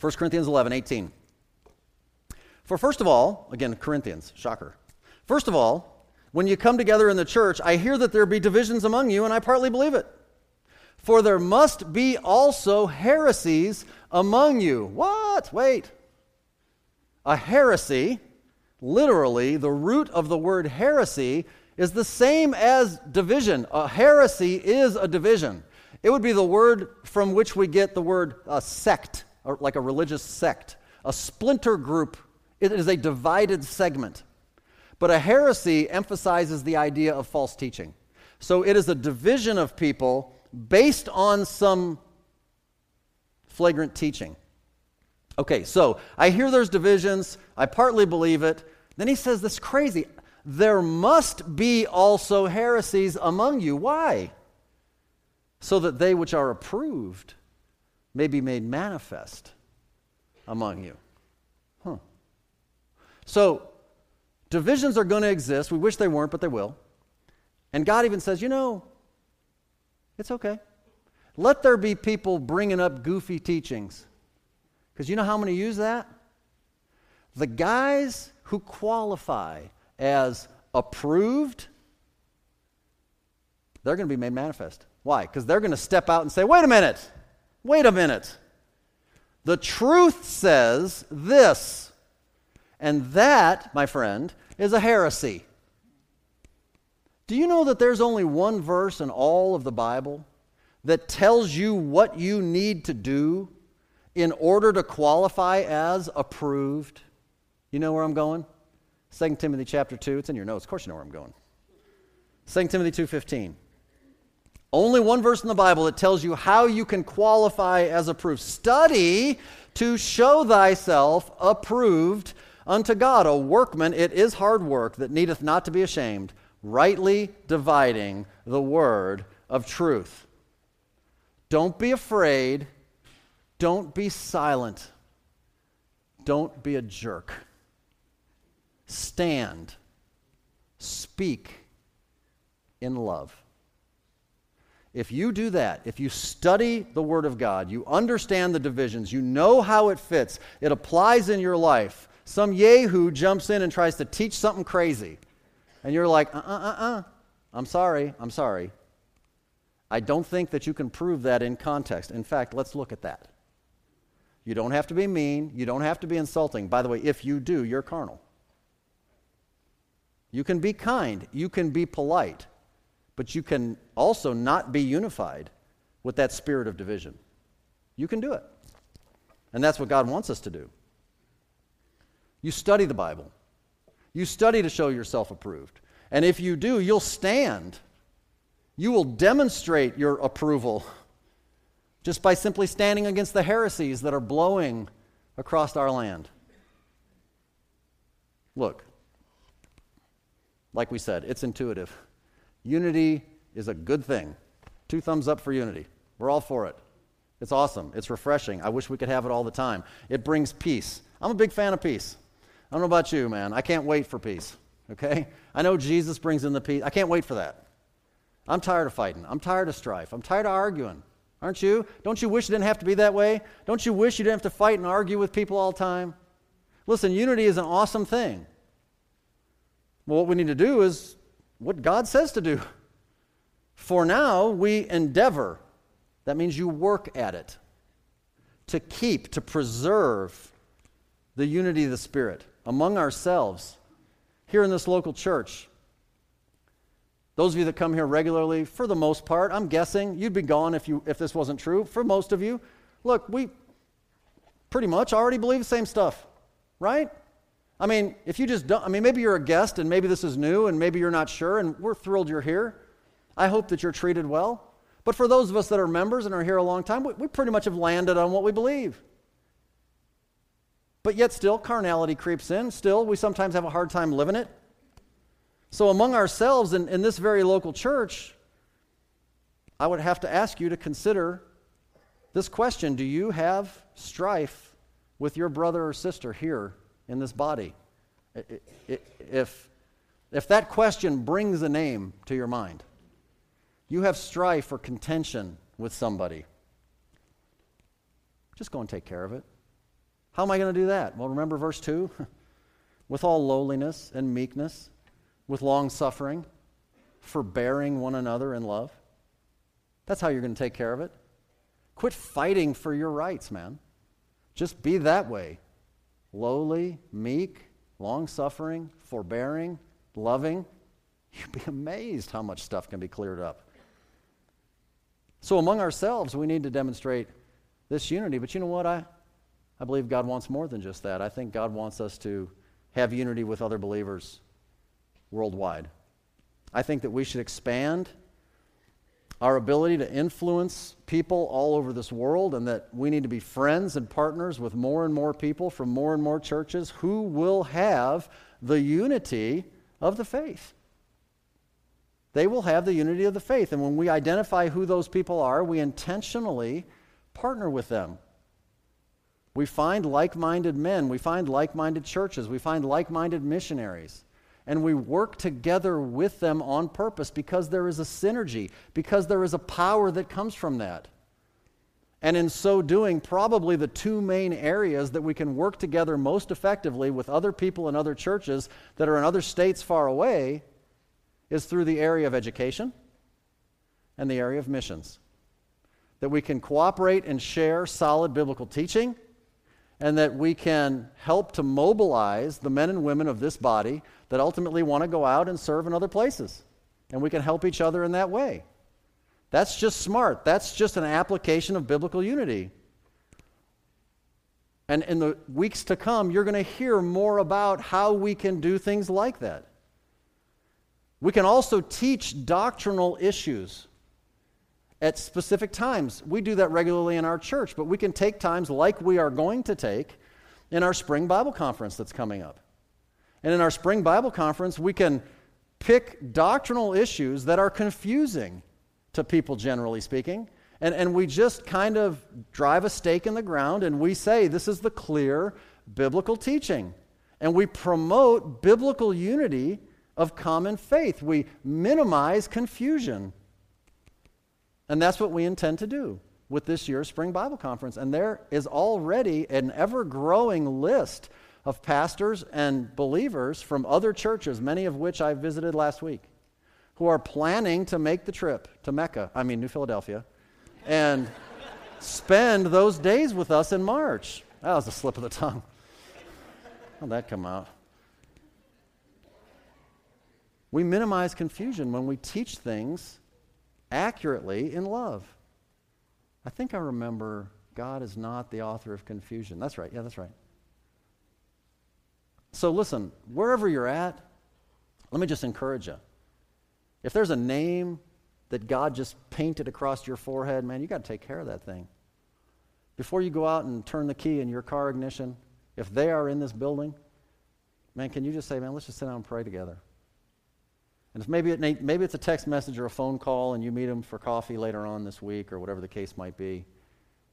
1 Corinthians 11, 18. For first of all, again, Corinthians, shocker. First of all, when you come together in the church, I hear that there be divisions among you, and I partly believe it. For there must be also heresies among you. What? Wait. A heresy literally, the root of the word heresy is the same as division. A heresy is a division. It would be the word from which we get the word uh, sect, like a religious sect, a splinter group. It is a divided segment. But a heresy emphasizes the idea of false teaching. So it is a division of people based on some flagrant teaching. Okay, so I hear there's divisions. I partly believe it. Then he says this crazy there must be also heresies among you. Why? So that they which are approved may be made manifest among you. Huh. So, divisions are going to exist. We wish they weren't, but they will. And God even says, you know, it's okay. Let there be people bringing up goofy teachings. Because you know how many use that? The guys who qualify as approved, they're going to be made manifest. Why? Because they're going to step out and say, wait a minute, wait a minute. The truth says this. And that, my friend, is a heresy. Do you know that there's only one verse in all of the Bible that tells you what you need to do in order to qualify as approved? You know where I'm going? 2 Timothy chapter 2. It's in your notes. Of course you know where I'm going. 2 Timothy 2.15. Only one verse in the Bible that tells you how you can qualify as approved. Study to show thyself approved unto God, a workman. It is hard work that needeth not to be ashamed, rightly dividing the word of truth. Don't be afraid. Don't be silent. Don't be a jerk stand, speak in love. If you do that, if you study the Word of God, you understand the divisions, you know how it fits, it applies in your life, some Yahoo jumps in and tries to teach something crazy, and you're like, uh uh uh uh, I'm sorry, I'm sorry. I don't think that you can prove that in context. In fact, let's look at that. You don't have to be mean, you don't have to be insulting. By the way, if you do, you're carnal. You can be kind, you can be polite, but you can also not be unified with that spirit of division. You can do it. And that's what God wants us to do. You study the Bible. You study to show yourself approved. And if you do, you'll stand. You will demonstrate your approval just by simply standing against the heresies that are blowing across our land. Look, like we said, it's intuitive. Unity is a good thing. Two thumbs up for unity. We're all for it. It's awesome. It's refreshing. I wish we could have it all the time. It brings peace. I'm a big fan of peace. I don't know about you, man. I can't wait for peace. Okay? I know Jesus brings in the peace. I can't wait for that. I'm tired of fighting. I'm tired of strife. I'm tired of arguing. Aren't you? Don't you wish it didn't have to be that way? Don't you wish you didn't have to fight and argue with people all the time? Listen, unity is an awesome thing. Well, what we need to do is what God says to do. For now, we endeavor. That means you work at it. To keep, to preserve the unity of the Spirit among ourselves here in this local church. Those of you that come here regularly, for the most part, I'm guessing you'd be gone if, you, if this wasn't true. For most of you, look, we pretty much already believe the same stuff, right? I mean, if you just don't, I mean, maybe you're a guest and maybe this is new and maybe you're not sure, and we're thrilled you're here. I hope that you're treated well. But for those of us that are members and are here a long time, we, we pretty much have landed on what we believe. But yet, still, carnality creeps in. Still, we sometimes have a hard time living it. So, among ourselves in, in this very local church, I would have to ask you to consider this question Do you have strife with your brother or sister here in this body? If, if that question brings a name to your mind, you have strife or contention with somebody, just go and take care of it. How am I going to do that? Well, remember verse 2? with all lowliness and meekness with long suffering, forbearing one another in love. That's how you're going to take care of it. Quit fighting for your rights, man. Just be that way lowly, meek, long suffering, forbearing, loving. You'd be amazed how much stuff can be cleared up. So, among ourselves, we need to demonstrate this unity. But you know what? I, I believe God wants more than just that. I think God wants us to have unity with other believers worldwide. I think that we should expand our ability to influence people all over this world, and that we need to be friends and partners with more and more people from more and more churches who will have the unity of the faith. They will have the unity of the faith. And when we identify who those people are, we intentionally partner with them. We find like minded men, we find like minded churches, we find like minded missionaries and we work together with them on purpose because there is a synergy, because there is a power that comes from that. And in so doing, probably the two main areas that we can work together most effectively with other people in other churches that are in other states far away is through the area of education and the area of missions. That we can cooperate and share solid biblical teaching and that we can help to mobilize the men and women of this body that ultimately want to go out and serve in other places. And we can help each other in that way. That's just smart. That's just an application of biblical unity. And in the weeks to come, you're going to hear more about how we can do things like that. We can also teach doctrinal issues at specific times. We do that regularly in our church, but we can take times like we are going to take in our spring Bible conference that's coming up. And in our spring Bible conference, we can pick doctrinal issues that are confusing to people, generally speaking. And, and we just kind of drive a stake in the ground and we say, this is the clear biblical teaching. And we promote biblical unity of common faith. We minimize confusion. And that's what we intend to do with this year's Spring Bible Conference. And there is already an ever growing list of pastors and believers from other churches, many of which I visited last week, who are planning to make the trip to Mecca, I mean, New Philadelphia, and spend those days with us in March. That was a slip of the tongue. How'd that come out? We minimize confusion when we teach things accurately in love. I think I remember God is not the author of confusion. That's right. Yeah, that's right. So listen, wherever you're at, let me just encourage you. If there's a name that God just painted across your forehead, man, you got to take care of that thing. Before you go out and turn the key in your car ignition, if they are in this building, man, can you just say, man, let's just sit down and pray together? And if maybe, it, maybe it's a text message or a phone call and you meet them for coffee later on this week or whatever the case might be,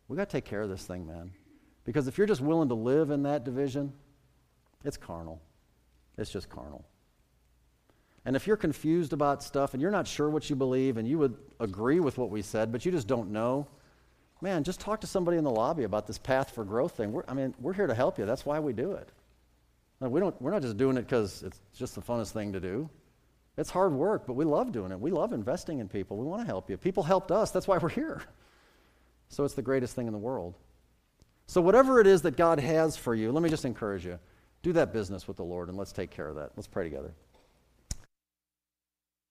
we got to take care of this thing, man. Because if you're just willing to live in that division, it's carnal. It's just carnal. And if you're confused about stuff and you're not sure what you believe and you would agree with what we said, but you just don't know, man, just talk to somebody in the lobby about this path for growth thing. We're, I mean, we're here to help you. That's why we do it. we don't, we're not just doing it because it's just the funnest thing to do. It's hard work, but we love doing it. We love investing in people. We want to help you. People helped us. That's why we're here. So it's the greatest thing in the world. So, whatever it is that God has for you, let me just encourage you do that business with the Lord and let's take care of that. Let's pray together.